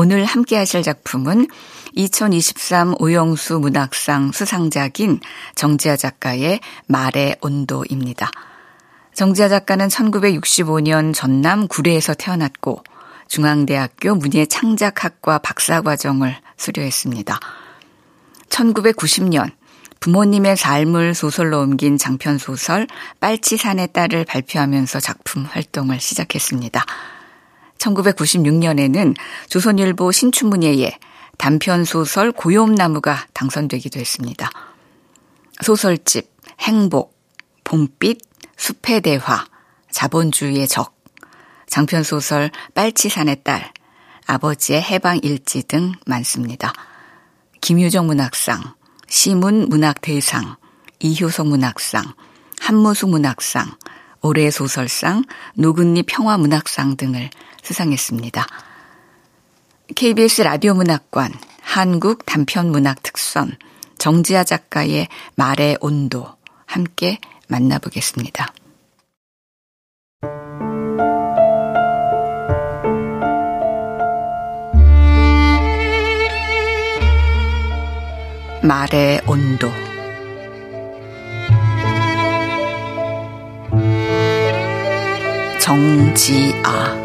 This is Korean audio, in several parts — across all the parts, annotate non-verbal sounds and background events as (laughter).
오늘 함께 하실 작품은 2023 오영수 문학상 수상작인 정지아 작가의 말의 온도입니다. 정지아 작가는 1965년 전남 구례에서 태어났고 중앙대학교 문예창작학과 박사과정을 수료했습니다. 1990년 부모님의 삶을 소설로 옮긴 장편소설 빨치산의 딸을 발표하면서 작품 활동을 시작했습니다. 1996년에는 조선일보 신춘문예에 단편 소설 고요나무가 당선되기도 했습니다. 소설집 행복, 봄빛, 숲의 대화, 자본주의의 적, 장편소설 빨치산의 딸, 아버지의 해방일지 등 많습니다. 김유정 문학상, 시문 문학대상, 이효성 문학상, 한무숙 문학상, 올해 소설상, 노근리 평화문학상 등을 수상했습니다. KBS 라디오 문학관 한국 단편 문학 특선 정지아 작가의 말의 온도 함께 만나보겠습니다. 말의 온도 정지아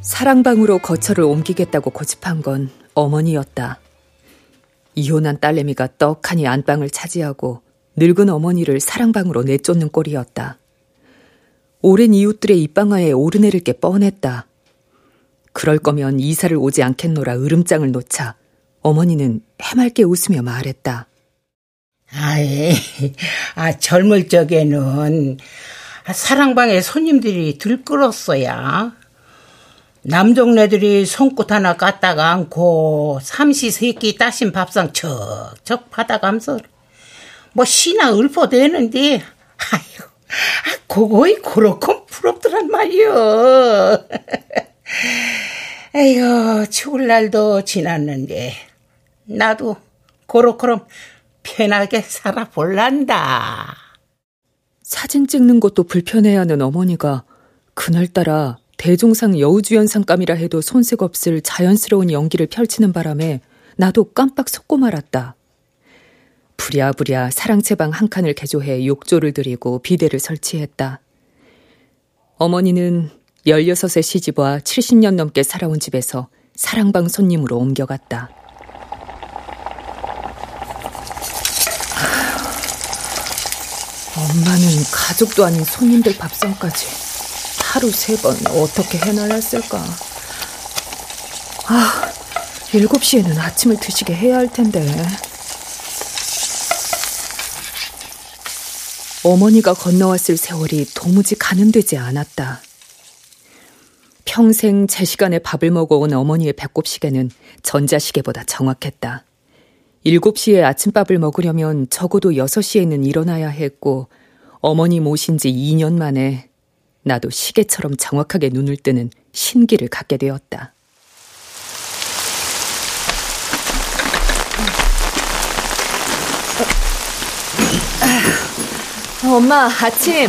사랑방으로 거처를 옮기겠다고 고집한 건 어머니였다. 이혼한 딸내미가 떡하니 안방을 차지하고 늙은 어머니를 사랑방으로 내쫓는 꼴이었다. 오랜 이웃들의 입방아에 오르내릴 게 뻔했다. 그럴 거면 이사를 오지 않겠노라 으름장을 놓자 어머니는 해맑게 웃으며 말했다. 아이, 아, 젊을 적에는 사랑방에 손님들이 들끓었어야. 남종네들이 손끝 하나 갖다가 안고 삼시 세끼 따신 밥상 척척 받아가면서 뭐 시나 읊어대는데 아이고 아, 그거이 그렇고 부럽더란 말이여 (laughs) 에휴 죽을 날도 지났는데 나도 그렇그럼 편하게 살아볼란다 사진 찍는 것도 불편해하는 어머니가 그날따라 대종상 여우주연상감이라 해도 손색 없을 자연스러운 연기를 펼치는 바람에 나도 깜빡 속고 말았다. 부랴부랴 사랑채방 한 칸을 개조해 욕조를 들이고 비대를 설치했다. 어머니는 16세 시집와 70년 넘게 살아온 집에서 사랑방 손님으로 옮겨갔다. 엄마는 가족도 아닌 손님들 밥상까지. 하루 세 번 어떻게 해나갔을까? 아, 7시에는 아침을 드시게 해야 할 텐데. 어머니가 건너왔을 세월이 도무지 가늠되지 않았다. 평생 제 시간에 밥을 먹어온 어머니의 배꼽 시계는 전자시계보다 정확했다. 7시에 아침밥을 먹으려면 적어도 6시에는 일어나야 했고, 어머니 모신 지 2년 만에 나도 시계처럼 정확하게 눈을 뜨는 신기를 갖게 되었다. 어, 엄마, 아침.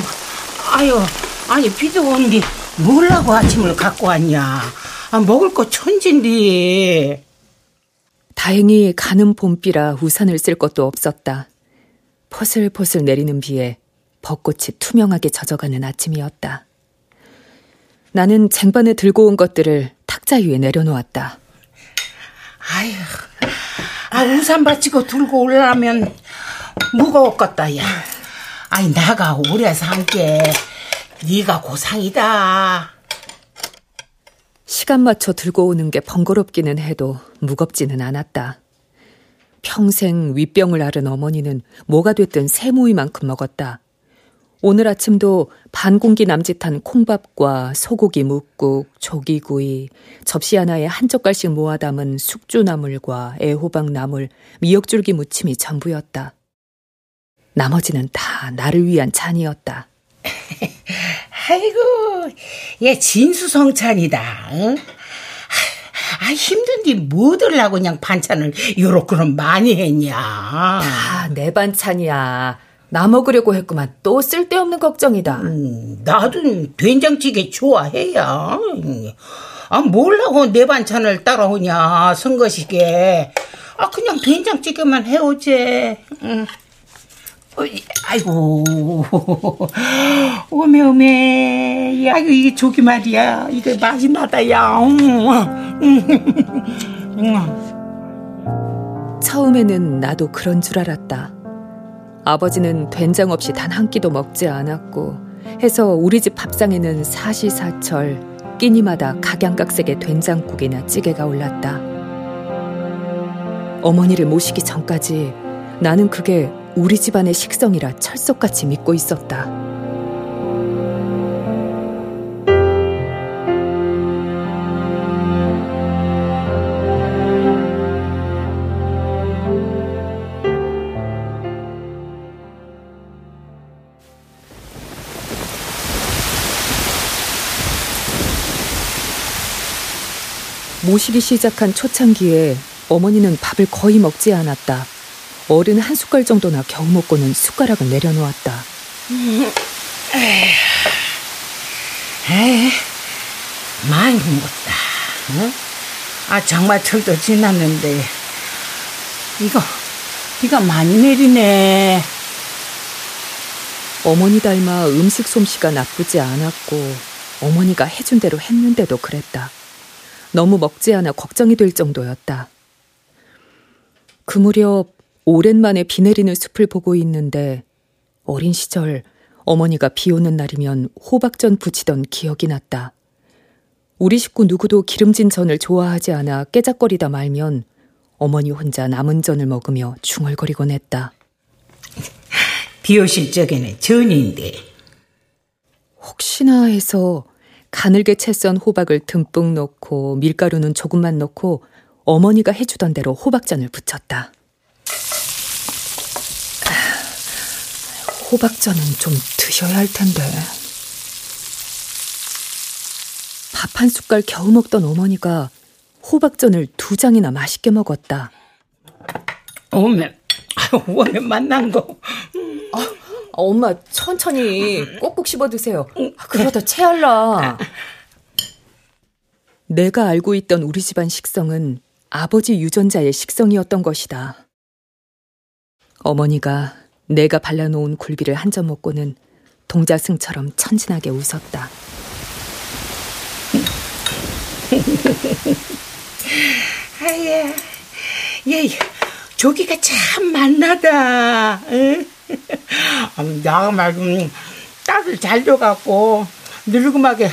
아유, 아니, 비도 오는데 뭘라고 아침을 갖고 왔냐. 아, 먹을 거 천진데. 다행히 가는 봄비라 우산을 쓸 것도 없었다. 포슬포슬 내리는 비에 벚꽃이 투명하게 젖어가는 아침이었다. 나는 쟁반에 들고 온 것들을 탁자 위에 내려놓았다. 아휴, 아, 우산 받치고 들고 올라면 무거웠겠다, 야. 아니, 나가 오래 산게 네가 고상이다. 시간 맞춰 들고 오는 게 번거롭기는 해도 무겁지는 않았다. 평생 윗병을 앓은 어머니는 뭐가 됐든 새모이만큼 먹었다. 오늘 아침도 반 공기 남짓한 콩밥과 소고기 묵국, 조기구이, 접시 하나에 한 젓갈씩 모아 담은 숙주나물과 애호박 나물, 미역줄기 무침이 전부였다. 나머지는 다 나를 위한 찬이었다. (laughs) 아이고, 얘 진수성찬이다. 응? 아, 힘든데 뭐들라고 그냥 반찬을 요렇게는 많이 했냐. 다 내 반찬이야. 나 먹으려고 했구만. 또 쓸데없는 걱정이다. 음, 나도 된장찌개 좋아해야. 아, 뭘라고 내 반찬을 따라오냐, 선거시게. 아, 그냥 된장찌개만 해오지. 응. 아이고, (laughs) 오메, 오메. 아이고, 이게 조기 말이야. 이거 맛이 나다, 야. (laughs) 처음에는 나도 그런 줄 알았다. 아버지는 된장 없이 단 한 끼도 먹지 않았고 해서 우리 집 밥상에는 사시사철 끼니마다 각양각색의 된장국이나 찌개가 올랐다. 어머니를 모시기 전까지 나는 그게 우리 집안의 식성이라 철석같이 믿고 있었다. 모시기 시작한 초창기에 어머니는 밥을 거의 먹지 않았다. 어른 한 숟갈 정도나 겨우 먹고는 숟가락을 내려놓았다. 에이, 많이 먹었다. 응? 아, 장마철도 지났는데, 이거, 비가 많이 내리네. 어머니 닮아 음식 솜씨가 나쁘지 않았고, 어머니가 해준 대로 했는데도 그랬다. 너무 먹지 않아 걱정이 될 정도였다. 그 무렵 오랜만에 비 내리는 숲을 보고 있는데 어린 시절 어머니가 비 오는 날이면 호박전 부치던 기억이 났다. 우리 식구 누구도 기름진 전을 좋아하지 않아 깨작거리다 말면 어머니 혼자 남은 전을 먹으며 중얼거리곤 했다. 비 오실 적에는 전인데. 혹시나 해서 가늘게 채 썬 호박을 듬뿍 넣고 밀가루는 조금만 넣고 어머니가 해주던 대로 호박전을 부쳤다. 호박전은 좀 드셔야 할 텐데. 밥 한 숟갈 겨우 먹던 어머니가 호박전을 두 장이나 맛있게 먹었다. 오면, 오면 만난 거. 아, 엄마 천천히 꼭꼭 씹어 드세요. 그러다 체할라. 내가 알고 있던 우리 집안 식성은 아버지 유전자의 식성이었던 것이다. 어머니가 내가 발라놓은 굴비를 한 점 먹고는 동자승처럼 천진하게 웃었다. (laughs) 아야, 얘, 조기가 참 만나다. 응? (laughs) 나 말고 딸을 잘 줘갖고 늙음하게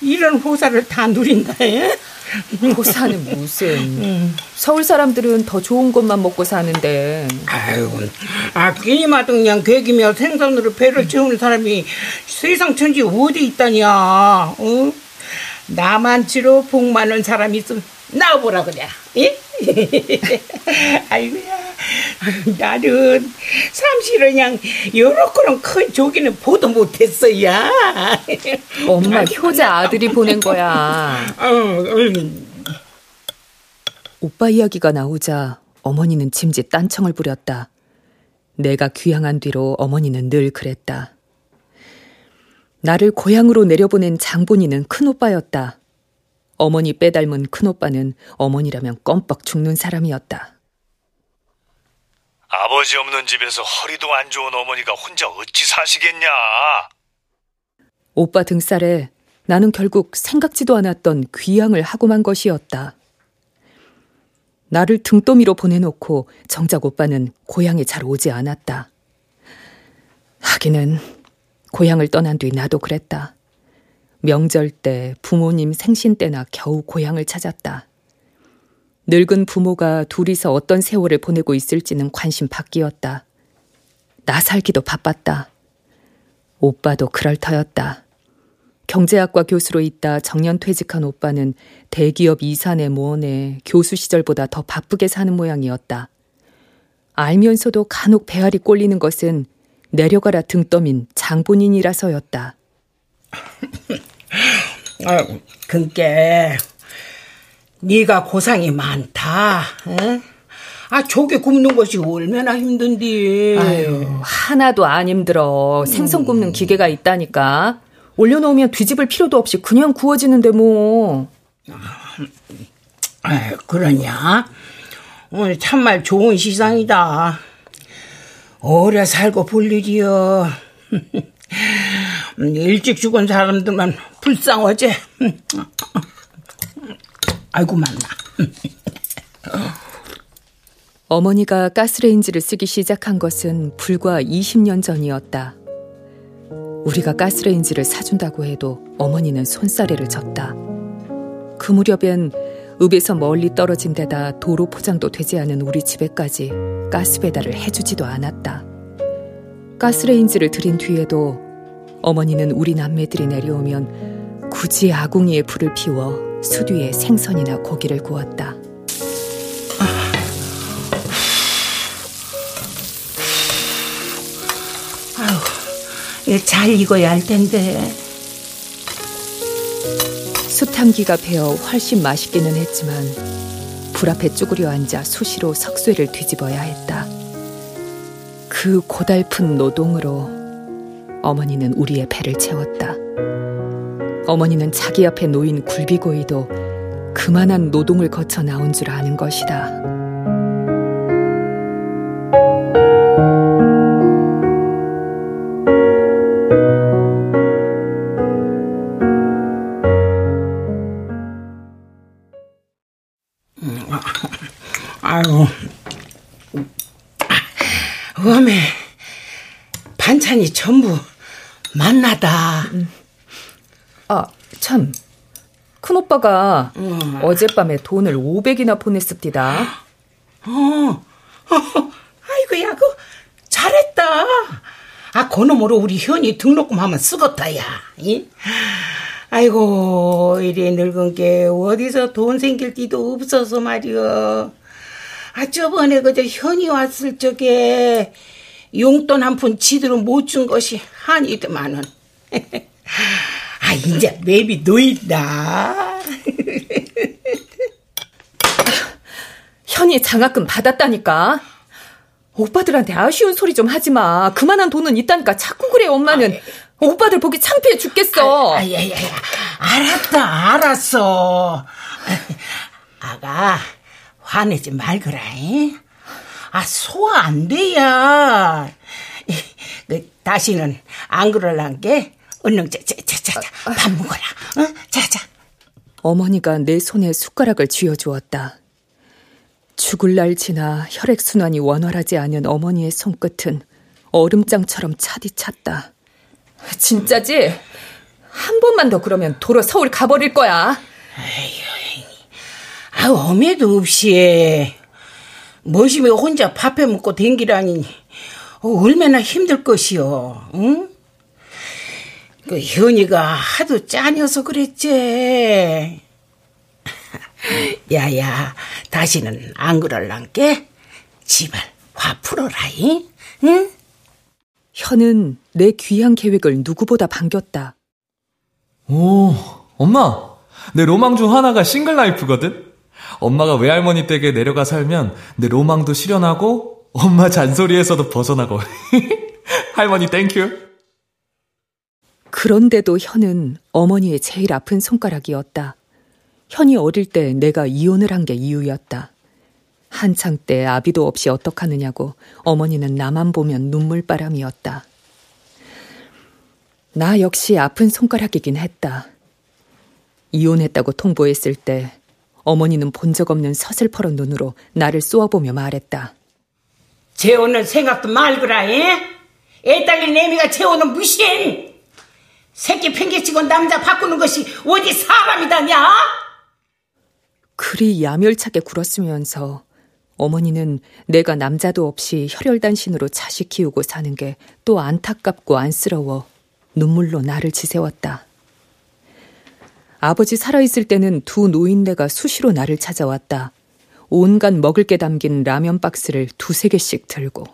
이런 호사를 다 누린다. 에? 호사는 무슨 서울 사람들은 더 좋은 것만 먹고 사는데 아유 아 끼니마다 그냥 괴기며 생선으로 배를 채우는 사람이 세상 천지 어디 있다냐 어? 나만치로 복 많은 사람이 있으면 나와보라 그래. 예? (laughs) 아이고야. 나는 삼실은 그냥 요렇게는 큰 조기는 보도 못했어 야. 엄마 효자 아들이 보낸 거야. (laughs) 어, 음. 오빠 이야기가 나오자 어머니는 짐짓 딴청을 부렸다. 내가 귀향한 뒤로 어머니는 늘 그랬다. 나를 고향으로 내려보낸 장본이는 큰오빠였다 어머니 빼닮은 큰오빠는 어머니라면 껌뻑 죽는 사람이었다. 아버지 없는 집에서 허리도 안 좋은 어머니가 혼자 어찌 사시겠냐? 오빠 등살에 나는 결국 생각지도 않았던 귀향을 하고 만 것이었다. 나를 등더미로 보내놓고 정작 오빠는 고향에 잘 오지 않았다. 하기는 고향을 떠난 뒤 나도 그랬다. 명절 때, 부모님 생신 때나 겨우 고향을 찾았다. 늙은 부모가 둘이서 어떤 세월을 보내고 있을지는 관심 밖이었다. 나 살기도 바빴다. 오빠도 그럴 터였다. 경제학과 교수로 있다 정년 퇴직한 오빠는 대기업 이사내 모원에 교수 시절보다 더 바쁘게 사는 모양이었다. 알면서도 간혹 배알이 꼴리는 것은 내려가라 등 떠민 장본인이라서였다. 아유, 그게 네가 고상이 많다. 응? 아 조개 굽는 것이 얼마나 힘든디. 아유, 하나도 안 힘들어. 생선 굽는 기계가 있다니까. 올려놓으면 뒤집을 필요도 없이 그냥 구워지는데 뭐. 아유, 그러냐? 오늘 참말 좋은 시상이다. 오래 살고 볼 일이여. 일찍 죽은 사람들만 불쌍하지. 아이고 만나. 어머니가 가스레인지를 쓰기 시작한 것은 불과 20년 전이었다. 우리가 가스레인지를 사준다고 해도 어머니는 손사래를 졌다. 그 무렵엔 읍에서 멀리 떨어진 데다 도로 포장도 되지 않은 우리 집에까지 가스 배달을 해주지도 않았다. 가스레인지를 들인 뒤에도 어머니는 우리 남매들이 내려오면 굳이 아궁이에 불을 피워 숯 위에 생선이나 고기를 구웠다. 아유, 잘 익어야 할 텐데. 숯향기가 배어 훨씬 맛있기는 했지만 불 앞에 쭈그려 앉아 수시로 석쇠를 뒤집어야 했다. 그 고달픈 노동으로 어머니는 우리의 배를 채웠다. 어머니는 자기 앞에 놓인 굴비고이도 그만한 노동을 거쳐 나온 줄 아는 것이다. 아유, 어메, 반찬이 전부 만나다. 아, 참. 큰오빠가 어젯밤에 돈을 500이나 보냈습니다. 어, 어, (laughs) 아이고야, 그 잘했다. 아, 그놈으로 우리 현이 등록금 하면 쓰겄다, 야. 이? 아이고, 이래 늙은 게 어디서 돈 생길 띠도 없어서 말이여. 아, 저번에 그저 현이 왔을 적에 용돈 한 푼 지대로 못 준 것이 한이더만은. (laughs) 아, 이제 맵이 놓인다. (laughs) 현이 장학금 받았다니까. 오빠들한테 아쉬운 소리 좀 하지 마. 그만한 돈은 있다니까 자꾸 그래, 엄마는. 오빠들 보기 창피해 죽겠어. 아야 야 야, 알았다, 알았어. (laughs) 아가, 화내지 말거라, 잉? 아, 소화 안 돼야. 그, 다시는 안 그럴란 게, 얼른, 자, 자, 자, 자, 밥 먹어라. 어? 자, 자. 어머니가 내 손에 숟가락을 쥐어주었다. 죽을 날 지나 혈액순환이 원활하지 않은 어머니의 손끝은 얼음장처럼 차디 찼다. 진짜지? 한 번만 더 그러면 도로 서울 가버릴 거야. 아, 어매도 없이 머심에 혼자 밥해 먹고 댕기라니 어, 얼마나 힘들 것이오. 응? 그 현이가 하도 짜녀서 그랬지. (laughs) 야야, 다시는 안 그럴란게 집을 화 풀어라이. 응? 현은 내 귀한 계획을 누구보다 반겼다. 오, 엄마. 내 로망 중 하나가 single life거든? 엄마가 외할머니 댁에 내려가 살면 내 로망도 실현하고 엄마 잔소리에서도 벗어나고. (laughs) 할머니 thank you. 그런데도 현은 어머니의 제일 아픈 손가락이었다. 현이 어릴 때 내가 이혼을 한 게 이유였다. 한창 때 아비도 없이 어떡하느냐고 어머니는 나만 보면 눈물바람이었다. 나 역시 아픈 손가락이긴 했다. 이혼했다고 통보했을 때 어머니는 본 적 없는 서슬퍼런 눈으로 나를 쏘아보며 말했다. 재혼을 생각도 말거라, 예? 애딸린 내미가 재혼은 무시해! 새끼 팽개치고 남자 바꾸는 것이 어디 사람이다냐? 그리 야멸차게 굴었으면서 어머니는 내가 남자도 없이 혈혈단신으로 자식 키우고 사는 게 또 안타깝고 안쓰러워 눈물로 나를 지새웠다. 아버지 살아있을 때는 두 노인네가 수시로 나를 찾아왔다. 온갖 먹을 게 담긴 라면 박스를 두세 개씩 들고.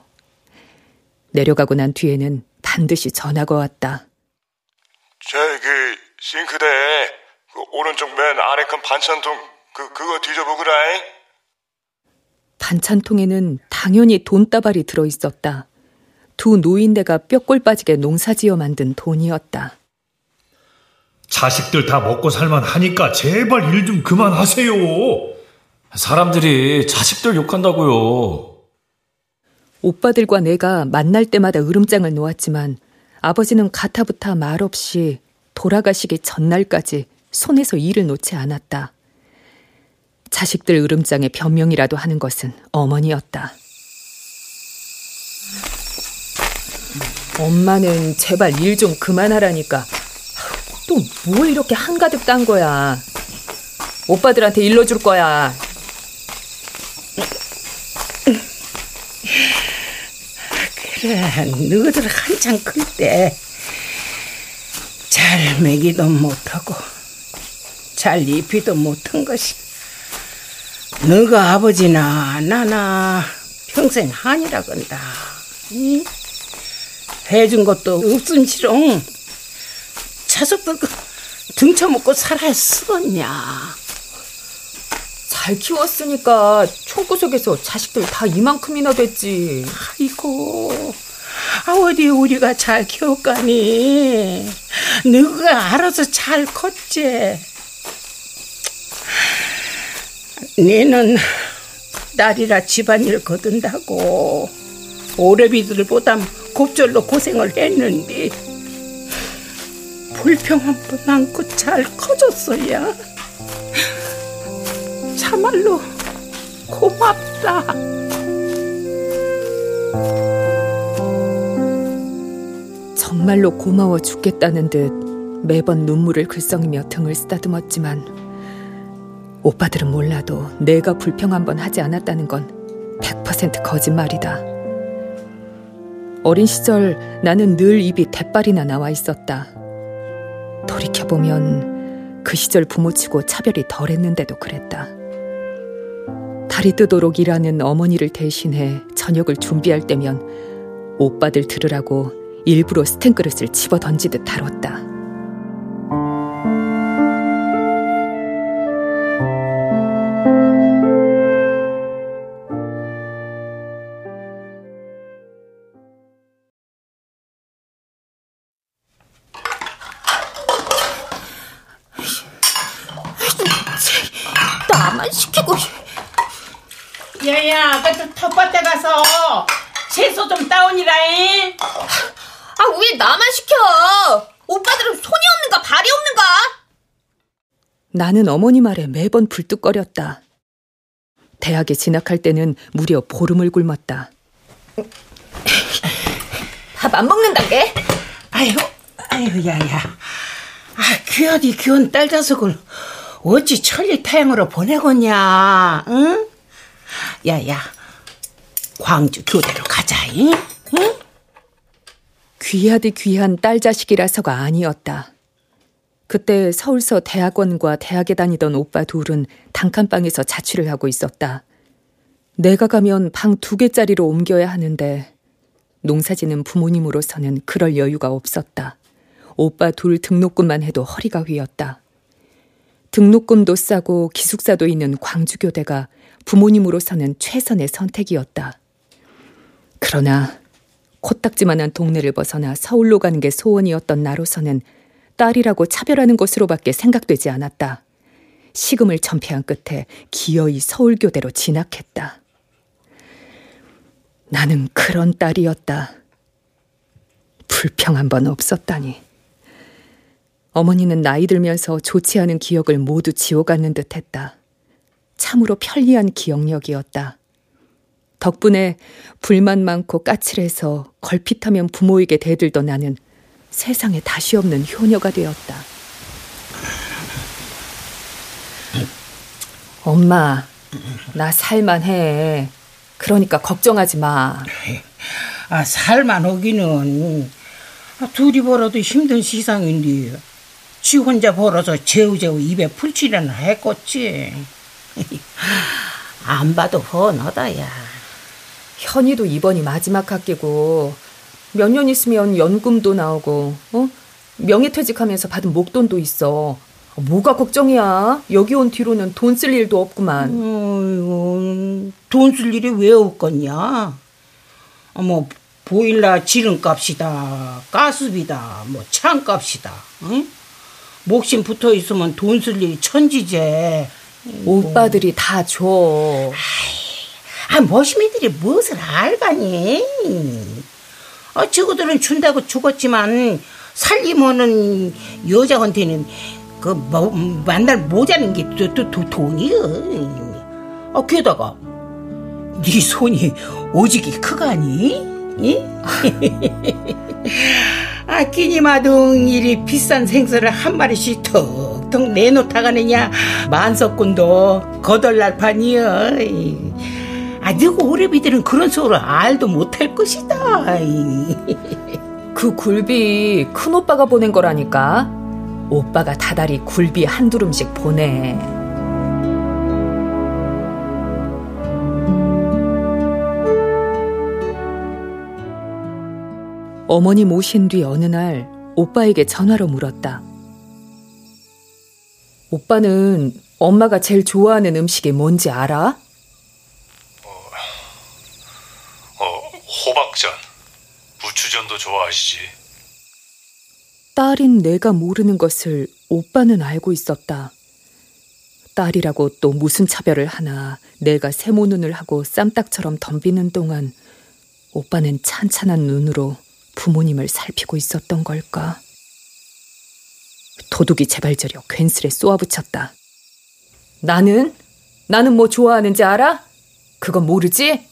내려가고 난 뒤에는 반드시 전화가 왔다. 저기 싱크대 그 오른쪽 맨 아래 큰 반찬통 그 그거 뒤져보그라이. 반찬통에는 당연히 돈다발이 들어 있었다. 두 노인네가 뼈골 빠지게 농사지어 만든 돈이었다. 자식들 다 먹고 살만 하니까 제발 일 좀 그만하세요. 사람들이 자식들 욕한다고요. 오빠들과 내가 만날 때마다 으름장을 놓았지만 아버지는 가타부타 말없이 돌아가시기 전날까지 손에서 일을 놓지 않았다. 자식들 으름장에 변명이라도 하는 것은 어머니였다. 엄마는 제발 일 좀 그만하라니까. 또 뭘 이렇게 한가득 딴 거야. 오빠들한테 일러줄 거야. 그래, 너희들 한창 클 때 잘 먹이도 못하고 잘 입히도 못한 것이 너가 아버지나 나나 평생 한이라 건다. 응? 해준 것도 없은시롱 그 등쳐먹고 살아야 쓰겄냐. 잘 키웠으니까 총구석에서 자식들 다 이만큼이나 됐지. 아이고, 아, 어디 우리가 잘 키웠까니. 너가 알아서 잘 컸지. 너는 딸이라 집안일 거둔다고 오래비들보다 곱절로 고생을 했는데 불평 한 번 안고 잘 커졌어야. 참말로 고맙다. 정말로 고마워 죽겠다는 듯 매번 눈물을 글썽이며 등을 쓰다듬었지만 오빠들은 몰라도 내가 불평 한 번 하지 않았다는 건 100% 거짓말이다. 어린 시절 나는 늘 입이 대빨이나 나와 있었다. 돌이켜보면 그 시절 부모치고 차별이 덜했는데도 그랬다. 달이 뜨도록 일하는 어머니를 대신해 저녁을 준비할 때면 오빠들 들으라고 일부러 스텐 그릇을 집어 던지듯 다뤘다. 좀 따오니라잉. 아 왜 나만 시켜 오빠들은 손이 없는가 발이 없는가 나는 어머니 말에 매번 불뚝거렸다. 대학에 진학할 때는 무려 보름을 굶었다. 밥 안 먹는다게 아유, 아유, 야 야. 아, 귀하디 귀한 딸 자석을 어찌 천리 타양으로 보내겠냐, 응? 야 야, 광주 교대로 가자 잉, 응? 귀하디 귀한 딸 자식이라서가 아니었다. 그때 서울서 대학원과 대학에 다니던 오빠 둘은 단칸방에서 자취를 하고 있었다. 내가 가면 방 두 개짜리로 옮겨야 하는데 농사지는 부모님으로서는 그럴 여유가 없었다. 오빠 둘 등록금만 해도 허리가 휘었다. 등록금도 싸고 기숙사도 있는 광주교대가 부모님으로서는 최선의 선택이었다. 그러나 코딱지만한 동네를 벗어나 서울로 가는 게 소원이었던 나로서는 딸이라고 차별하는 것으로밖에 생각되지 않았다. 식음을 전폐한 끝에 기어이 서울교대로 진학했다. 나는 그런 딸이었다. 불평 한 번 없었다니. 어머니는 나이 들면서 좋지 않은 기억을 모두 지워갔는 듯 했다. 참으로 편리한 기억력이었다. 덕분에 불만 많고 까칠해서 걸핏하면 부모에게 대들던 나는 세상에 다시 없는 효녀가 되었다. 엄마, 나 살만해. 그러니까 걱정하지 마. 아, 살만 오기는 아, 둘이 벌어도 힘든 시상인데 지 혼자 벌어서 제우제우 입에 풀칠이나 했겠지. 안 봐도 훤하다, 야. 현이도 이번이 마지막 학기고 몇 년 있으면 연금도 나오고 어? 명예퇴직하면서 받은 목돈도 있어. 뭐가 걱정이야? 여기 온 뒤로는 돈 쓸 일도 없구만. 어이구, 돈쓸 일이 왜 없겠냐? 뭐 보일러 지름값이다, 가스비다, 뭐 창값이다. 응? 목심 붙어 있으면 돈 쓸 일이 천지제. 오빠들이 다 줘. 아, 머시미들이 무엇을 알가니? 아, 저거들은 준다고 죽었지만 살림하는 여자한테는 그 뭐, 만날 모자는 게 또, 또, 또 돈이여. 아, 게다가 네 손이 오직이 크가니? 이? (laughs) 아, 끼니마둥 이리 비싼 생선을 한 마리씩 턱턱 내놓다 가느냐 만석군도 거덜날 판이여. 아, 너고 오래비들은 그런 소를 알도 못할 것이다. 그 굴비 큰 오빠가 보낸 거라니까. 오빠가 다달이 굴비 한 두름씩 보내. 어머니 모신 뒤 어느 날 오빠에게 전화로 물었다. 오빠는 엄마가 제일 좋아하는 음식이 뭔지 알아? 어, 호박전, 부추전도 좋아하시지. 딸인 내가 모르는 것을 오빠는 알고 있었다. 딸이라고 또 무슨 차별을 하나 내가 세모 눈을 하고 쌈딱처럼 덤비는 동안 오빠는 찬찬한 눈으로 부모님을 살피고 있었던 걸까? 도둑이 재발저려 괜스레 쏘아붙였다. 나는? 나는 뭐 좋아하는지 알아? 그건 모르지?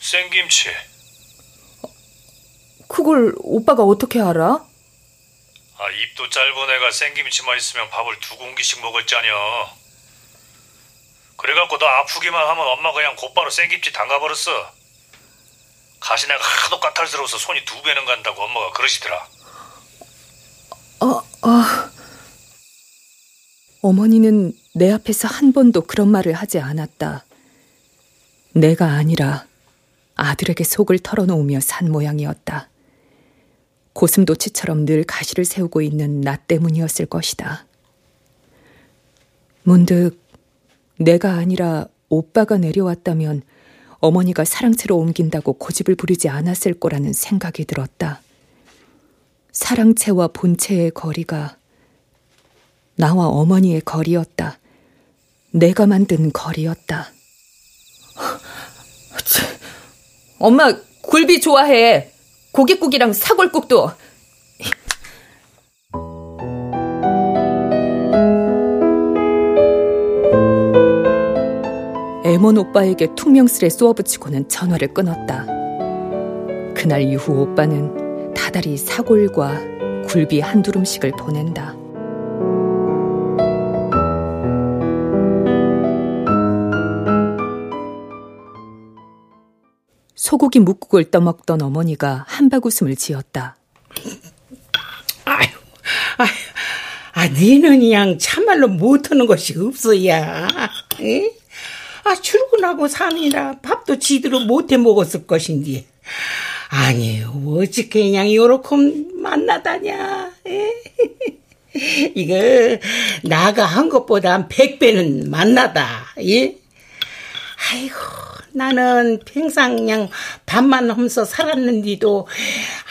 생김치. 그걸 오빠가 어떻게 알아? 아, 입도 짧은 애가 생김치만 있으면 밥을 두 공기씩 먹었잖여. 그래갖고 너 아프기만 하면 엄마 그냥 곧바로 생김치 담가버렸어. 가시네가 하도 까탈스러워서 손이 두 배는 간다고 엄마가 그러시더라. 어, 아. 어머니는 내 앞에서 한 번도 그런 말을 하지 않았다. 내가 아니라 아들에게 속을 털어놓으며 산 모양이었다. 고슴도치처럼 늘 가시를 세우고 있는 나 때문이었을 것이다. 문득 내가 아니라 오빠가 내려왔다면 어머니가 사랑채로 옮긴다고 고집을 부리지 않았을 거라는 생각이 들었다. 사랑채와 본체의 거리가 나와 어머니의 거리였다. 내가 만든 거리였다. 엄마, 굴비 좋아해. 고깃국이랑 사골국도. 에몬 오빠에게 퉁명스레 쏘아붙이고는 전화를 끊었다. 그날 이후 오빠는 다달이 사골과 굴비 한 두름씩을 보낸다. 소고기 묵국을 떠먹던 어머니가 한바구음을 지었다. 아유, 아유, 아, 니는 그냥 참말로 못하는 것이 없어야. 에? 아, 출근하고 사느라 밥도 지대로 못해 먹었을 것인지. 아니, 어떻게 그냥 요렇게 만나다냐. 에? (laughs) 이거, 나가 한 것보다 백배는 만나다. 예? 아이고, 나는 평상 그냥 밥만 하면서 살았는데도,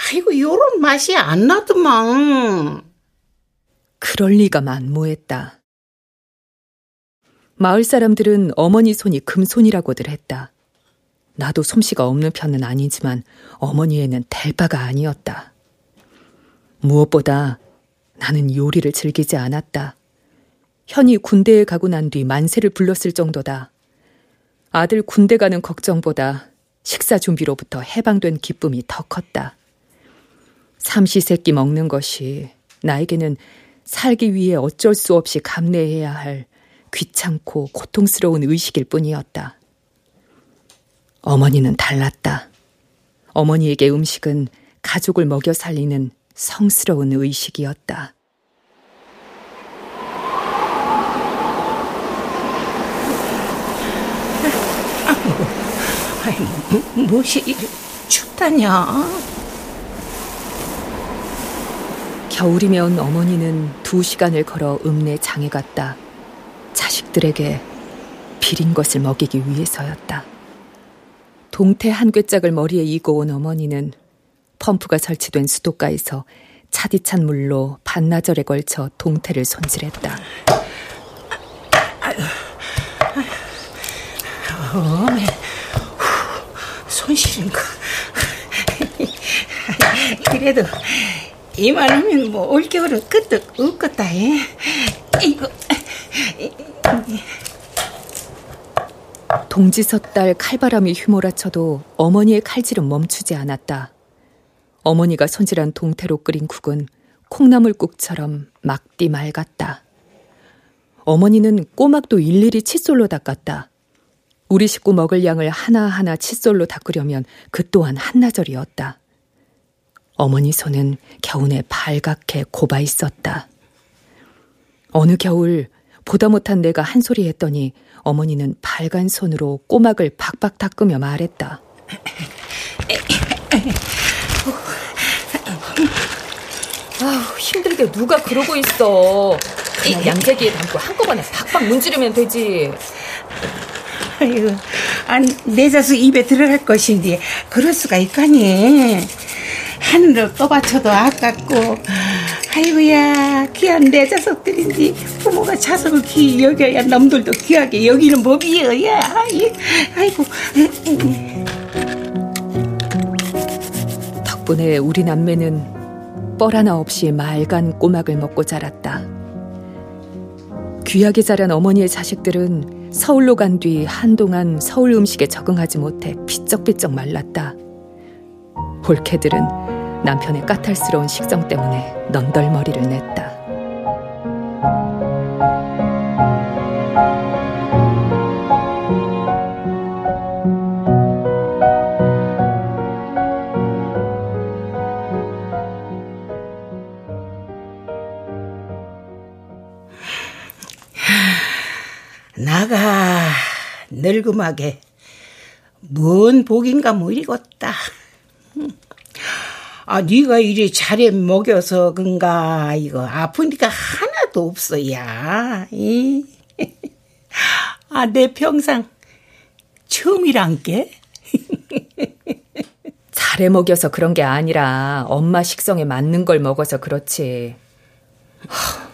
아이고, 요런 맛이 안 나더만. 그럴 리가 만무했다. 마을 사람들은 어머니 손이 금손이라고들 했다. 나도 솜씨가 없는 편은 아니지만 어머니에는 될 바가 아니었다. 무엇보다 나는 요리를 즐기지 않았다. 현이 군대에 가고 난 뒤 만세를 불렀을 정도다. 아들 군대 가는 걱정보다 식사 준비로부터 해방된 기쁨이 더 컸다. 삼시세끼 먹는 것이 나에게는 살기 위해 어쩔 수 없이 감내해야 할 귀찮고 고통스러운 의식일 뿐이었다. 어머니는 달랐다. 어머니에게 음식은 가족을 먹여 살리는 성스러운 의식이었다. 아이, 무엇이 춥다냐? 겨울이면 어머니는 두 시간을 걸어 읍내 장에 갔다. 자식들에게 비린 것을 먹이기 위해서였다. 동태 한 꿰짝을 머리에 이고 온 어머니는 펌프가 설치된 수도가에서 차디찬 물로 반나절에 걸쳐 동태를 손질했다. 어메, 손실인 거. (laughs) 그래도 이만하면 뭐 올겨울은 끄떡 없겠다. 해. 이거 동지섣달 칼바람이 휘몰아쳐도 어머니의 칼질은 멈추지 않았다. 어머니가 손질한 동태로 끓인 국은 콩나물국처럼 막디 맑았다. 어머니는 꼬막도 일일이 칫솔로 닦았다. 우리 식구 먹을 양을 하나하나 칫솔로 닦으려면 그 또한 한나절이었다. 어머니 손은 겨우내 발갛게 고바 있었다. 어느 겨울 보다 못한 내가 한 소리 했더니 어머니는 밝은 손으로 꼬막을 박박 닦으며 말했다. 아우, 힘들게 누가 그러고 있어. 그냥 양재기에 담고 한꺼번에 박박 문지르면 되지. 아이고, 아니, 내 자식 입에 들어갈 것인데, 그럴 수가 있까니. 하늘을 떠받쳐도 아깝고, 아이고야, 귀한 내 자석들인데, 부모가 자석을 귀히 여겨야 남들도 귀하게 여기는 법이여, 야. 아이고. 덕분에 우리 남매는 뻘 하나 없이 맑은 꼬막을 먹고 자랐다. 귀하게 자란 어머니의 자식들은 서울로 간 뒤 한동안 서울 음식에 적응하지 못해 비쩍비쩍 말랐다. 볼케들은 남편의 까탈스러운 식성 때문에 넌덜머리를 냈다. 늙음하게 뭔 복인가 모이겠다. 아, 네가 이리 잘해 먹여서 그런가 이거 아프니까 하나도 없어야. (laughs) 아, 내 평상 처음이란 게. (laughs) 잘해 먹여서 그런 게 아니라 엄마 식성에 맞는 걸 먹어서 그렇지. 하,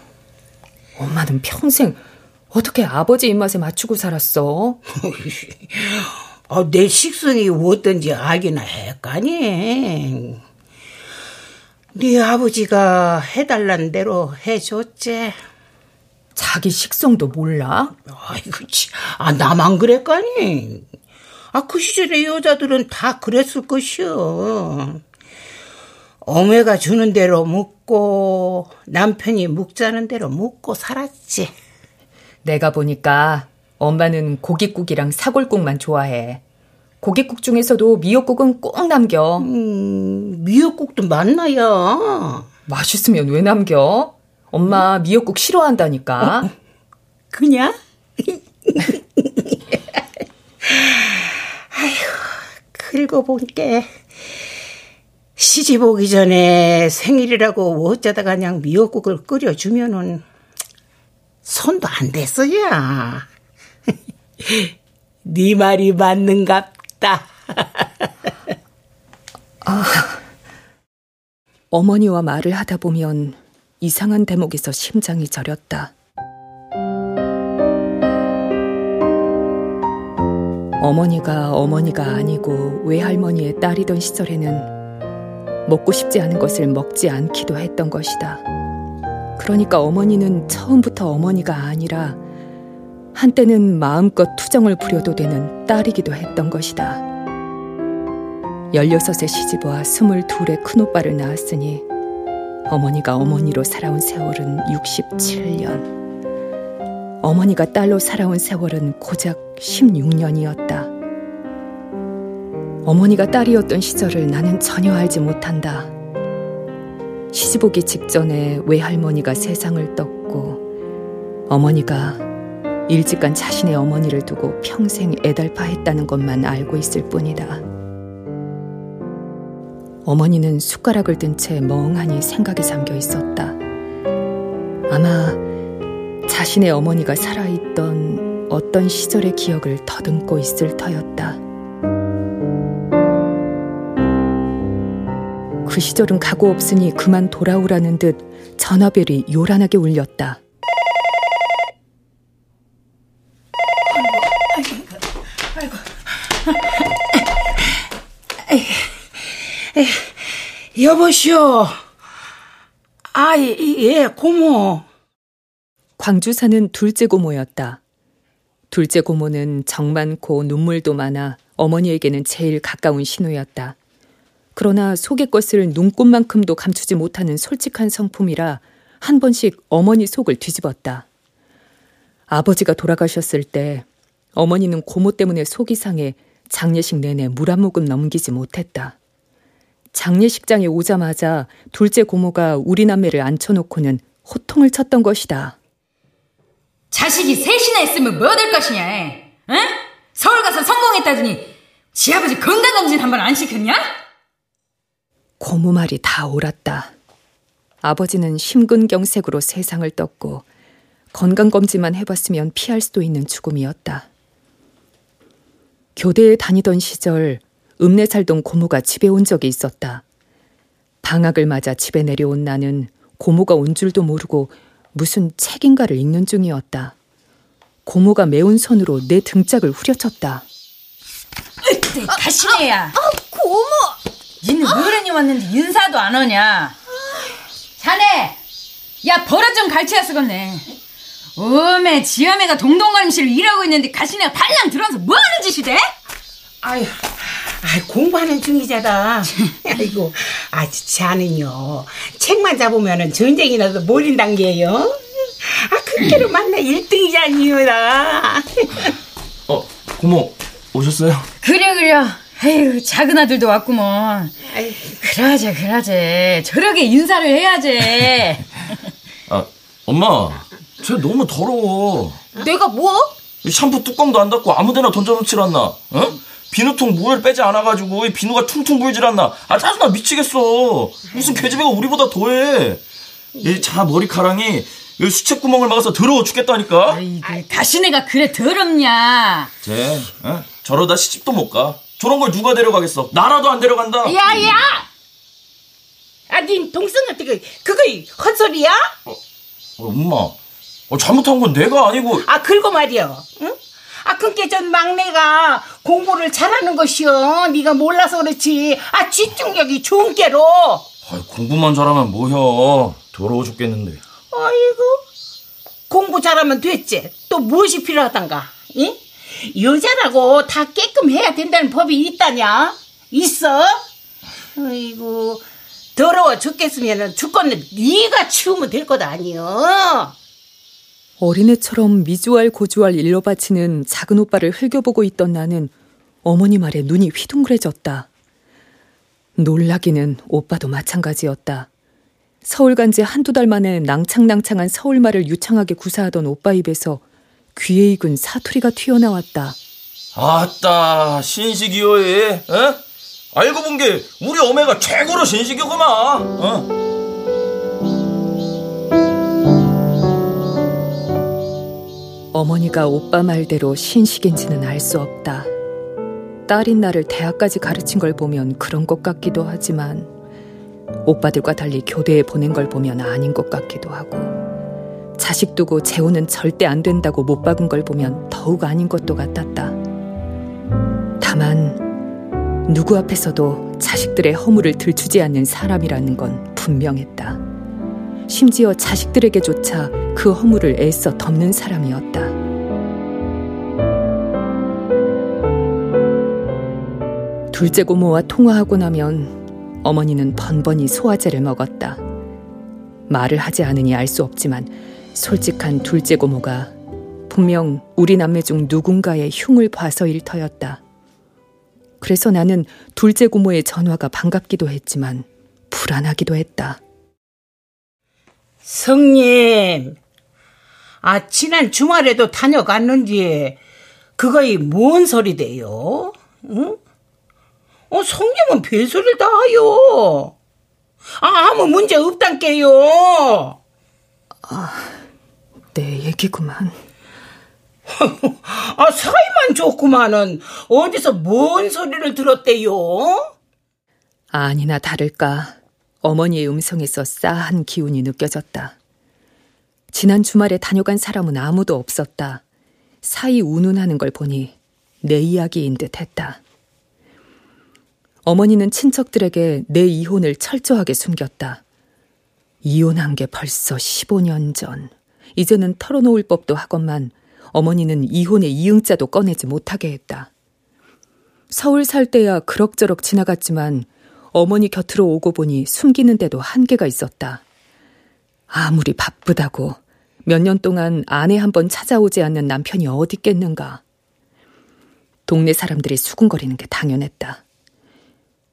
엄마는 평생 어떻게 아버지 입맛에 맞추고 살았어? 아, (laughs) 내 식성이 어떤지 알기나 했까니. 네 아버지가 해달란 대로 해줬지. 자기 식성도 몰라? 아이고, 치. 아, 나만 그랬까니. 아, 그 시절의 여자들은 다 그랬을 것이여. 어머니가 주는 대로 묵고, 남편이 묵자는 대로 묵고 살았지. 내가 보니까 엄마는 고깃국이랑 사골국만 좋아해. 고깃국 중에서도 미역국은 꼭 남겨. 음, 미역국도 맛나야. 맛있으면 왜 남겨? 엄마 미역국 싫어한다니까. 어? 그냥? (laughs) 아휴, 긁어본게 시집 오기 전에 생일이라고 어쩌다가 그냥 미역국을 끓여주면은 손도 안 댔어야. (laughs) 네 말이 맞는갑다. (laughs) 아, 어머니와 말을 하다 보면 이상한 대목에서 심장이 저렸다. 어머니가 어머니가 아니고 외할머니의 딸이던 시절에는 먹고 싶지 않은 것을 먹지 않기도 했던 것이다. 그러니까 어머니는 처음부터 어머니가 아니라 한때는 마음껏 투정을 부려도 되는 딸이기도 했던 것이다. 16에 시집와 22의 큰오빠를 낳았으니 어머니가 어머니로 살아온 세월은 67년. 어머니가 딸로 살아온 세월은 고작 16년이었다. 어머니가 딸이었던 시절을 나는 전혀 알지 못한다. 시집오기 직전에 외할머니가 세상을 떴고 어머니가 일찍 간 자신의 어머니를 두고 평생 애달파했다는 것만 알고 있을 뿐이다. 어머니는 숟가락을 든 채 멍하니 생각에 잠겨 있었다. 아마 자신의 어머니가 살아있던 어떤 시절의 기억을 더듬고 있을 터였다. 그 시절은 가고 없으니 그만 돌아오라는 듯 전화벨이 요란하게 울렸다. 아이고, 아이고. 여보시오. 아, 예, 고모. 광주 사는 둘째 고모였다. 둘째 고모는 정 많고 눈물도 많아 어머니에게는 제일 가까운 신우였다. 그러나 속의 것을 눈꽃만큼도 감추지 못하는 솔직한 성품이라 한 번씩 어머니 속을 뒤집었다. 아버지가 돌아가셨을 때 어머니는 고모 때문에 속이 상해 장례식 내내 물 한 모금 넘기지 못했다. 장례식장에 오자마자 둘째 고모가 우리 남매를 앉혀놓고는 호통을 쳤던 것이다. 자식이 셋이나 있으면 뭐 될 것이냐? 응? 서울 가서 성공했다더니 지 아버지 건강검진 한 번 안 시켰냐? 고모 말이 다 옳았다. 아버지는 심근경색으로 세상을 떴고 건강검진만 해봤으면 피할 수도 있는 죽음이었다. 교대에 다니던 시절 읍내 살던 고모가 집에 온 적이 있었다. 방학을 맞아 집에 내려온 나는 고모가 온 줄도 모르고 무슨 책인가를 읽는 중이었다. 고모가 매운 손으로 내 등짝을 후려쳤다. 으뜨, 가시네야. 아, 아, 고모! 니는 어른이 왔는데 인사도 안 하냐? 자네! 야, 버릇 좀 갈치야 쓰겄네. 어메, 지어매가 동동걸음실을 일하고 있는데 가시네가 발랑 들어와서 뭐 하는 짓이래? 아유, 아 공부하는 중이잖아. 아이고, 아, 자는요. 책만 잡으면은 전쟁이 나도 몰인 단계예요. 아, 그게로 만나 1등이잖니요 나. 어, 고모, 오셨어요? 그래, 그래. 아유, 작은 아들도 왔구먼. 그러제, 그러제. 저렇게 인사를 해야지. (laughs) 아, 엄마, 쟤 너무 더러워. 내가 뭐? 샴푸 뚜껑도 안 닫고 아무데나 던져놓질 않나? 어? 비누통 물을 빼지 않아가지고 이 비누가 퉁퉁 불질 않나? 아 짜증나 미치겠어. 무슨 계집애가 우리보다 더해. 이 자 머리카락이 이 수채 구멍을 막아서 더러워 죽겠다니까. 아이고, 가시네가 그래 더럽냐? 쟤 어? 저러다 시집도 못 가. 저런 걸 누가 데려가겠어? 나라도 안 데려간다. 야야! 아, 닌 동생 같은 거 그거 헛소리야? 어, 엄마, 어, 잘못한 건 내가 아니고. 아, 그리고 말이야. 응? 아, 그게 전 막내가 공부를 잘하는 것이여. 네가 몰라서 그렇지. 아, 집중력이 좋은 게로. 아, 공부만 잘하면 뭐야. 더러워 죽겠는데. 아이고, 공부 잘하면 됐지. 또 무엇이 필요하단가? 응? 여자라고 다 깨끗해야 된다는 법이 있다냐? 있어? 아이고, 더러워 죽겠으면 죽건는 네가 치우면 될 것 아니여. 어린애처럼 미주알 고주알 일러 바치는 작은 오빠를 흘겨보고 있던 나는 어머니 말에 눈이 휘둥그레졌다. 놀라기는 오빠도 마찬가지였다. 서울 간 지 한두 달 만에 낭창낭창한 서울말을 유창하게 구사하던 오빠 입에서 귀에 익은 사투리가 튀어나왔다. 아따, 신식이여에, 어? 알고 본 게 우리 어매가 최고로 신식이구만, 어? 어머니가 오빠 말대로 신식인지는 알 수 없다. 딸인 나를 대학까지 가르친 걸 보면 그런 것 같기도 하지만 오빠들과 달리 교대에 보낸 걸 보면 아닌 것 같기도 하고 자식 두고 재혼은 절대 안 된다고 못 박은 걸 보면 더욱 아닌 것도 같았다. 다만 누구 앞에서도 자식들의 허물을 들추지 않는 사람이라는 건 분명했다. 심지어 자식들에게조차 그 허물을 애써 덮는 사람이었다. 둘째 고모와 통화하고 나면 어머니는 번번이 소화제를 먹었다. 말을 하지 않으니 알 수 없지만 솔직한 둘째 고모가 분명 우리 남매 중 누군가의 흉을 봐서 일 터였다. 그래서 나는 둘째 고모의 전화가 반갑기도 했지만 불안하기도 했다. 성님, 아, 지난 주말에도 다녀갔는지, 그거이 뭔 소리대요? 응? 어, 성님은 별소리를 다 하요. 아, 아무 문제 없단께요. 아, 내 얘기구만. (laughs) 아, 사이만 좋구만은 어디서 뭔 소리를 들었대요? 아니나 다를까 어머니의 음성에서 싸한 기운이 느껴졌다. 지난 주말에 다녀간 사람은 아무도 없었다. 사이 운운하는 걸 보니 내 이야기인 듯 했다. 어머니는 친척들에게 내 이혼을 철저하게 숨겼다. 이혼한 게 벌써 15년 전. 이제는 털어놓을 법도 하건만 어머니는 이혼의 이응자도 꺼내지 못하게 했다. 서울 살 때야 그럭저럭 지나갔지만 어머니 곁으로 오고 보니 숨기는 데도 한계가 있었다. 아무리 바쁘다고 몇 년 동안 아내 한 번 찾아오지 않는 남편이 어디 있겠는가. 동네 사람들이 수군거리는 게 당연했다.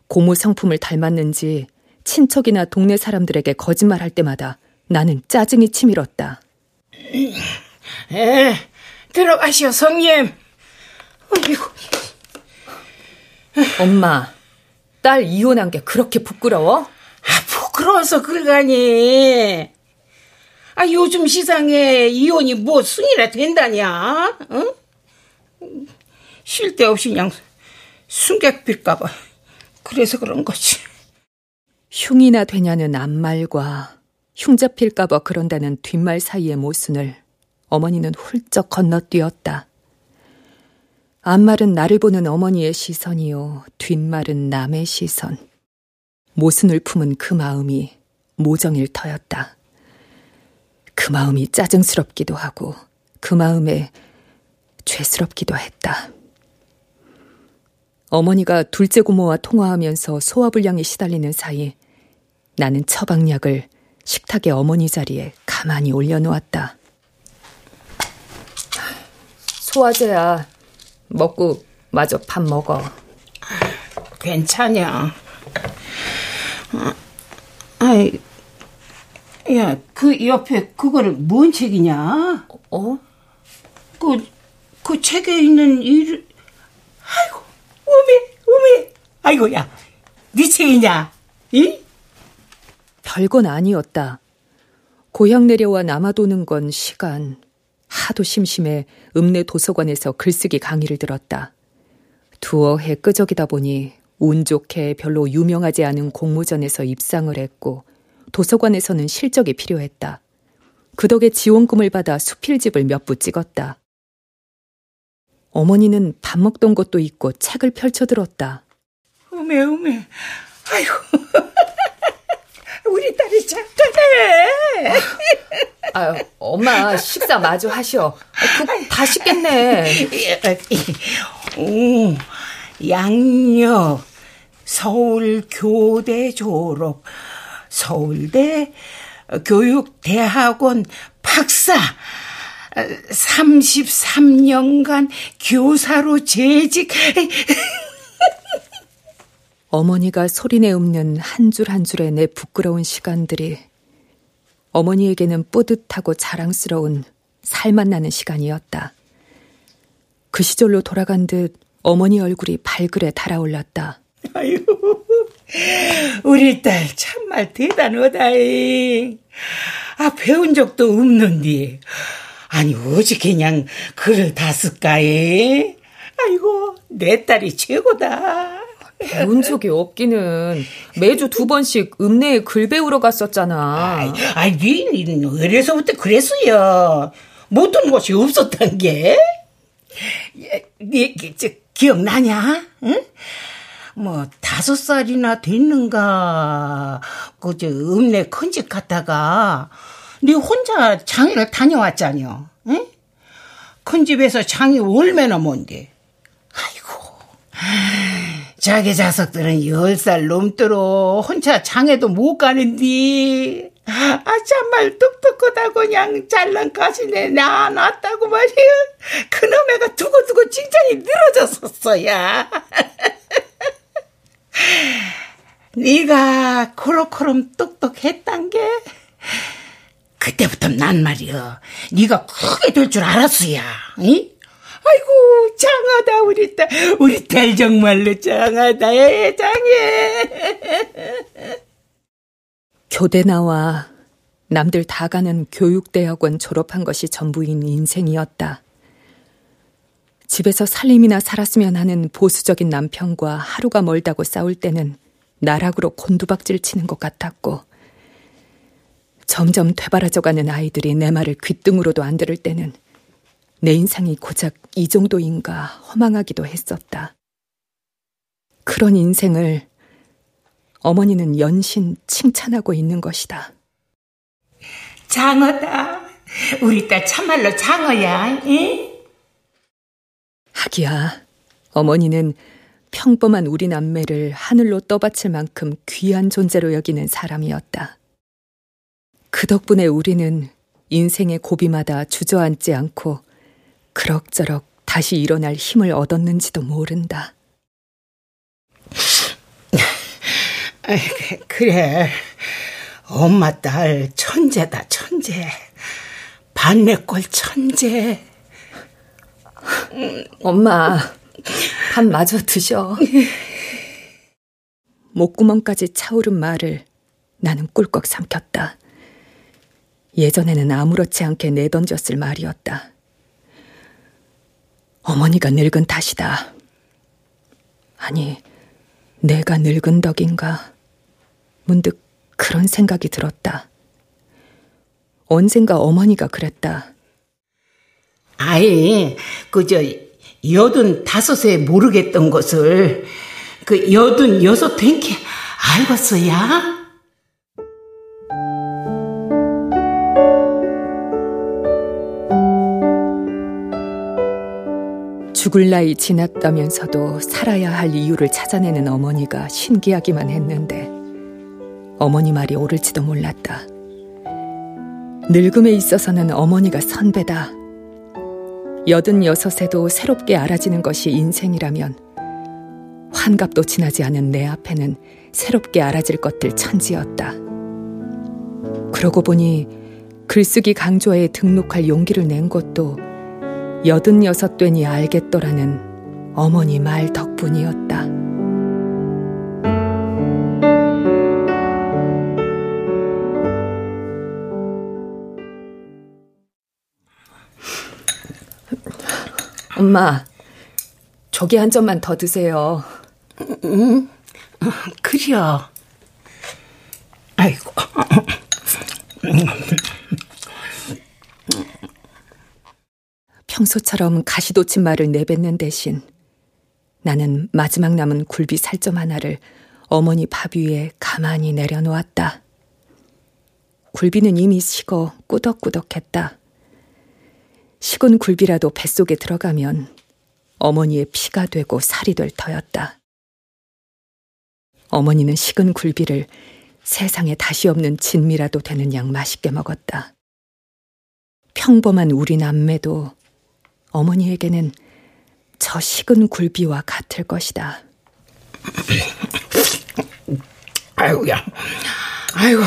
고모 성품을 닮았는지 친척이나 동네 사람들에게 거짓말할 때마다 나는 짜증이 치밀었다. 에, 들어가시오, 성님. 어이구. 엄마, 딸 이혼한 게 그렇게 부끄러워? 아, 부끄러워서 그러가니. 아, 요즘 시상에 이혼이 뭐 순이라 된다냐? 응? 쉴 데 없이 그냥 숨객 빌까봐. 그래서 그런 거지. 흉이나 되냐는 앞말과 흉 잡힐까봐 그런다는 뒷말 사이의 모순을 어머니는 훌쩍 건너뛰었다. 앞말은 나를 보는 어머니의 시선이요, 뒷말은 남의 시선. 모순을 품은 그 마음이 모정일 터였다. 그 마음이 짜증스럽기도 하고, 그 마음에 죄스럽기도 했다. 어머니가 둘째 고모와 통화하면서 소화불량에 시달리는 사이 나는 처방약을 식탁의 어머니 자리에 가만히 올려놓았다. 소화제야. 먹고 마저 밥 먹어. 괜찮냐. 아, 아이, 야, 그 옆에 그거를 뭔 책이냐? 어? 그, 그 책에 있는 일, 아이고, 어메, 어메. 아이고, 야, 네 책이냐? 이? 별건 아니었다. 고향 내려와 남아도는 건 시간. 하도 심심해 읍내 도서관에서 글쓰기 강의를 들었다. 두어 해 끄적이다 보니 운 좋게 별로 유명하지 않은 공모전에서 입상을 했고 도서관에서는 실적이 필요했다. 그 덕에 지원금을 받아 수필집을 몇 부 찍었다. 어머니는 밥 먹던 것도 있고 책을 펼쳐들었다. 어메, 어메. 아이고. 우리 딸이 착하네. 아, 엄마 식사 마저 하셔. 그, 다 식겠네. 오, 양녀 서울 교대 졸업, 서울대 교육대학원 박사, 33년간 교사로 재직. 어머니가 소리내 읊는 한 줄 한 줄의 내 부끄러운 시간들이 어머니에게는 뿌듯하고 자랑스러운 살맛 나는 시간이었다. 그 시절로 돌아간 듯 어머니 얼굴이 발그레 달아올랐다. 아유, 우리 딸 참말 대단하다잉. 아, 배운 적도 없는데. 아니, 어찌 그냥 글을 다 쓸까에? 아이고, 내 딸이 최고다. 배운 적이 없기는 매주 두 번씩 읍내에 글 배우러 갔었잖아. 아이, 니는 어려서부터 그랬어요. 못하는 곳이 없었단 게. 니, 저, 기억나냐? 응? 뭐, 다섯 살이나 됐는가, 그, 저, 읍내 큰 집 갔다가, 니 혼자 장애를 다녀왔잖여. 응? 큰 집에서 장이 얼마나 먼데. 아이고. 자기 자석들은 열 살 넘도록 혼자 장에도 못 가는디. 아, 정말 똑똑하다고 그냥 잘난 가시네 나놨다고 말이야. 그놈 애가 두고두고 칭찬이 늘어졌었어, 야. (laughs) 네가 코로코롬 똑똑했단 게 그때부터 난 말이야. 네가 크게 될 줄 알았어야. 응? 아이고 장하다 우리 딸 우리 딸 정말로 장하다 장해 교대 나와 남들 다 가는 교육대학원 졸업한 것이 전부인 인생이었다. 집에서 살림이나 살았으면 하는 보수적인 남편과 하루가 멀다고 싸울 때는 나락으로 곤두박질 치는 것 같았고, 점점 되바라져가는 아이들이 내 말을 귓등으로도 안 들을 때는 내 인상이 고작 이 정도인가 허망하기도 했었다. 그런 인생을 어머니는 연신 칭찬하고 있는 것이다. 장어다. 우리 딸 참말로 장어야. 응? 하기야, 어머니는 평범한 우리 남매를 하늘로 떠받칠 만큼 귀한 존재로 여기는 사람이었다. 그 덕분에 우리는 인생의 고비마다 주저앉지 않고 그럭저럭 다시 일어날 힘을 얻었는지도 모른다. 그래. 엄마 딸 천재다, 천재. 반내꼴 천재. 엄마, 밥 마저 드셔. 목구멍까지 차오른 말을 나는 꿀꺽 삼켰다. 예전에는 아무렇지 않게 내던졌을 말이었다. 어머니가 늙은 탓이다. 아니, 내가 늙은 덕인가? 문득 그런 생각이 들었다. 언젠가 어머니가 그랬다. 아이, 그저 여든 다섯에 모르겠던 것을 그 여든 여섯 된게 알겠어야? 죽을 나이 지났다면서도 살아야 할 이유를 찾아내는 어머니가 신기하기만 했는데 어머니 말이 옳을지도 몰랐다. 늙음에 있어서는 어머니가 선배다. 여든 여섯에도 새롭게 알아지는 것이 인생이라면 환갑도 지나지 않은 내 앞에는 새롭게 알아질 것들 천지였다. 그러고 보니 글쓰기 강좌에 등록할 용기를 낸 것도 여든 여섯 되니 알겠더라는 어머니 말 덕분이었다. 엄마, 저기 한 점만 더 드세요. 응, 그려. 아이고. (laughs) 평소처럼 가시돋친 말을 내뱉는 대신 나는 마지막 남은 굴비 살점 하나를 어머니 밥 위에 가만히 내려놓았다. 굴비는 이미 식어 꾸덕꾸덕했다. 식은 굴비라도 뱃속에 들어가면 어머니의 피가 되고 살이 될 터였다. 어머니는 식은 굴비를 세상에 다시 없는 진미라도 되는 양 맛있게 먹었다. 평범한 우리 남매도 어머니에게는 저 식은 굴비와 같을 것이다. 아이고야, 아이고,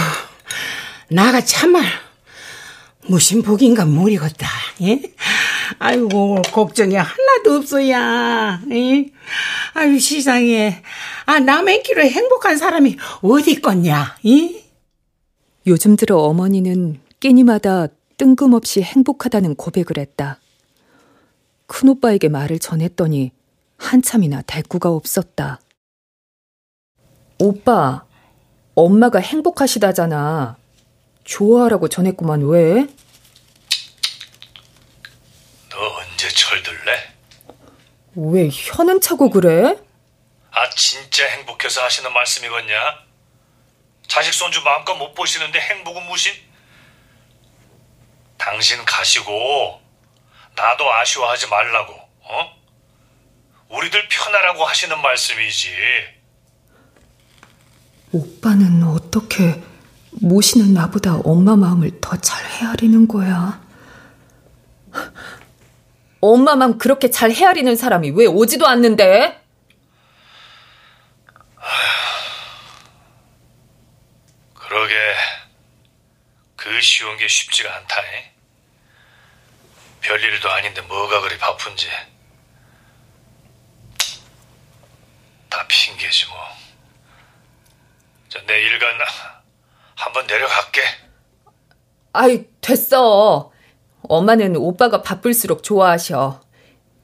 나가 참말 무심복인가 모르겠다. 예? 아이고 걱정이 하나도 없어야. 예? 아유 세상에 아 남의 길로 행복한 사람이 어디 있겠냐? 예? 요즘 들어 어머니는 끼니마다 뜬금없이 행복하다는 고백을 했다. 큰오빠에게 말을 전했더니 한참이나 대꾸가 없었다. 오빠, 엄마가 행복하시다잖아. 좋아하라고 전했구만, 왜? 너 언제 철들래? 왜 혀는 차고 그래? 아, 진짜 행복해서 하시는 말씀이겠냐? 자식 손주 마음껏 못 보시는데 행복은 무신? 당신 가시고 나도 아쉬워하지 말라고, 어? 우리들 편하라고 하시는 말씀이지. 오빠는 어떻게 모시는 나보다 엄마 마음을 더 잘 헤아리는 거야. 엄마 마음 그렇게 잘 헤아리는 사람이 왜 오지도 않는데? 그러게 그 쉬운 게 쉽지가 않다네. 별일도 아닌데 뭐가 그리 바쁜지. 다 핑계지 뭐. 내 일간 한번 내려갈게. 아이, 됐어. 엄마는 오빠가 바쁠수록 좋아하셔.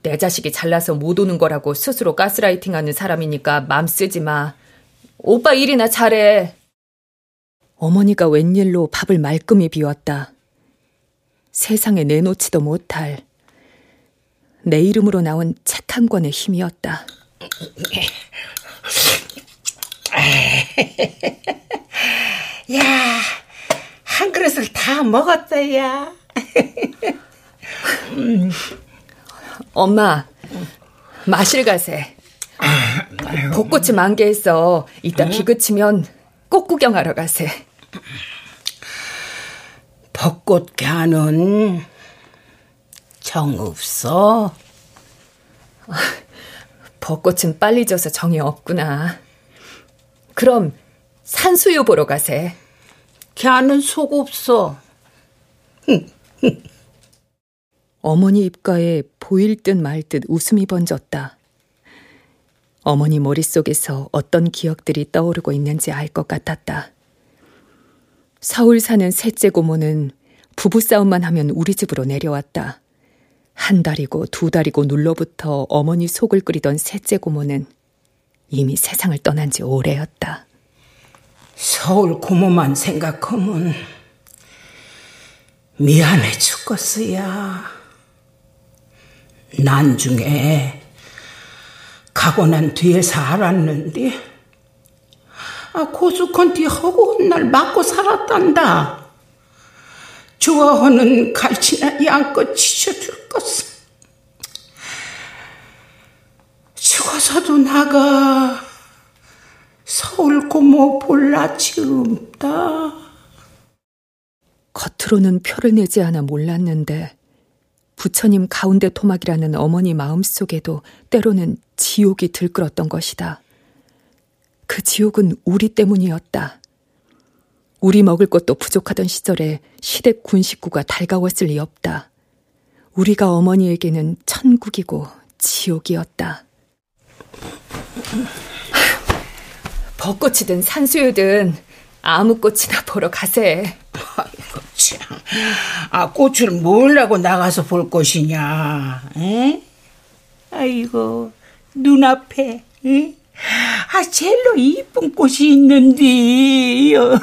내 자식이 잘나서 못 오는 거라고 스스로 가스라이팅 하는 사람이니까 맘 쓰지 마. 오빠 일이나 잘해. 어머니가 웬일로 밥을 말끔히 비웠다. 세상에 내놓지도 못할 내 이름으로 나온 책 한 권의 힘이었다. (laughs) 야, 한 그릇을 다 먹었다, 야. (laughs) 엄마, 마실 가세. 벚꽃이 만개해서 이따 비 그치면 꽃 구경하러 가세. 벚꽃 가는 정 없어. (laughs) 벚꽃은 빨리 져서 정이 없구나. 그럼 산수유 보러 가세. 걔는 속 없어. 어머니 입가에 보일 듯 말듯 웃음이 번졌다. 어머니 머릿속에서 어떤 기억들이 떠오르고 있는지 알 것 같았다. 서울 사는 셋째 고모는 부부싸움만 하면 우리 집으로 내려왔다. 한 달이고 두 달이고 눌러붙어 어머니 속을 끓이던 셋째 고모는 이미 세상을 떠난 지 오래였다. 서울 고모만 생각하면 미안해 죽겠어야. 난중에 가고 난 뒤에서 알았는데 아, 고수컨티 허구한 날 맞고 살았단다. 좋아하는 갈치나 양껏 치셔줄 것을. 죽어서도 나가 서울 고모 볼라치 없다. 겉으로는 표를 내지 않아 몰랐는데 부처님 가운데 토막이라는 어머니 마음속에도 때로는 지옥이 들끓었던 것이다. 그 지옥은 우리 때문이었다. 우리 먹을 것도 부족하던 시절에 시댁 군 식구가 달가웠을 리 없다. 우리가 어머니에게는 천국이고 지옥이었다. 벚꽃이든 산수유든 아무 꽃이나 보러 가세. 아이고 참. 아 꽃을 뭘라고 나가서 볼 것이냐? 에? 아이고 눈앞에 에? 아, 젤로 이쁜 꽃이 있는데요.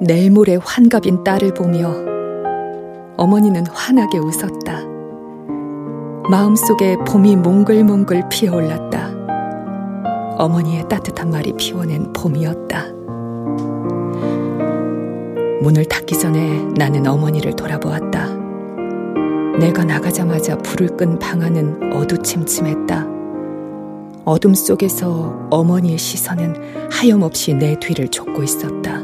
내일 모레 환갑인 딸을 보며 어머니는 환하게 웃었다. 마음속에 봄이 몽글몽글 피어올랐다. 어머니의 따뜻한 말이 피워낸 봄이었다. 문을 닫기 전에 나는 어머니를 돌아보았다. 내가 나가자마자 불을 끈 방 안은 어두침침했다. 어둠 속에서 어머니의 시선은 하염없이 내 뒤를 쫓고 있었다.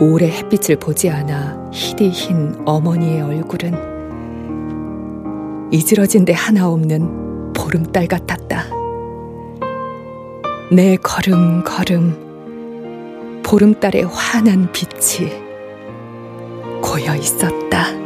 오래 햇빛을 보지 않아 희디 흰 어머니의 얼굴은 이지러진 데 하나 없는 보름달 같았다. 내 걸음 걸음 보름달의 환한 빛이 고여 있었다.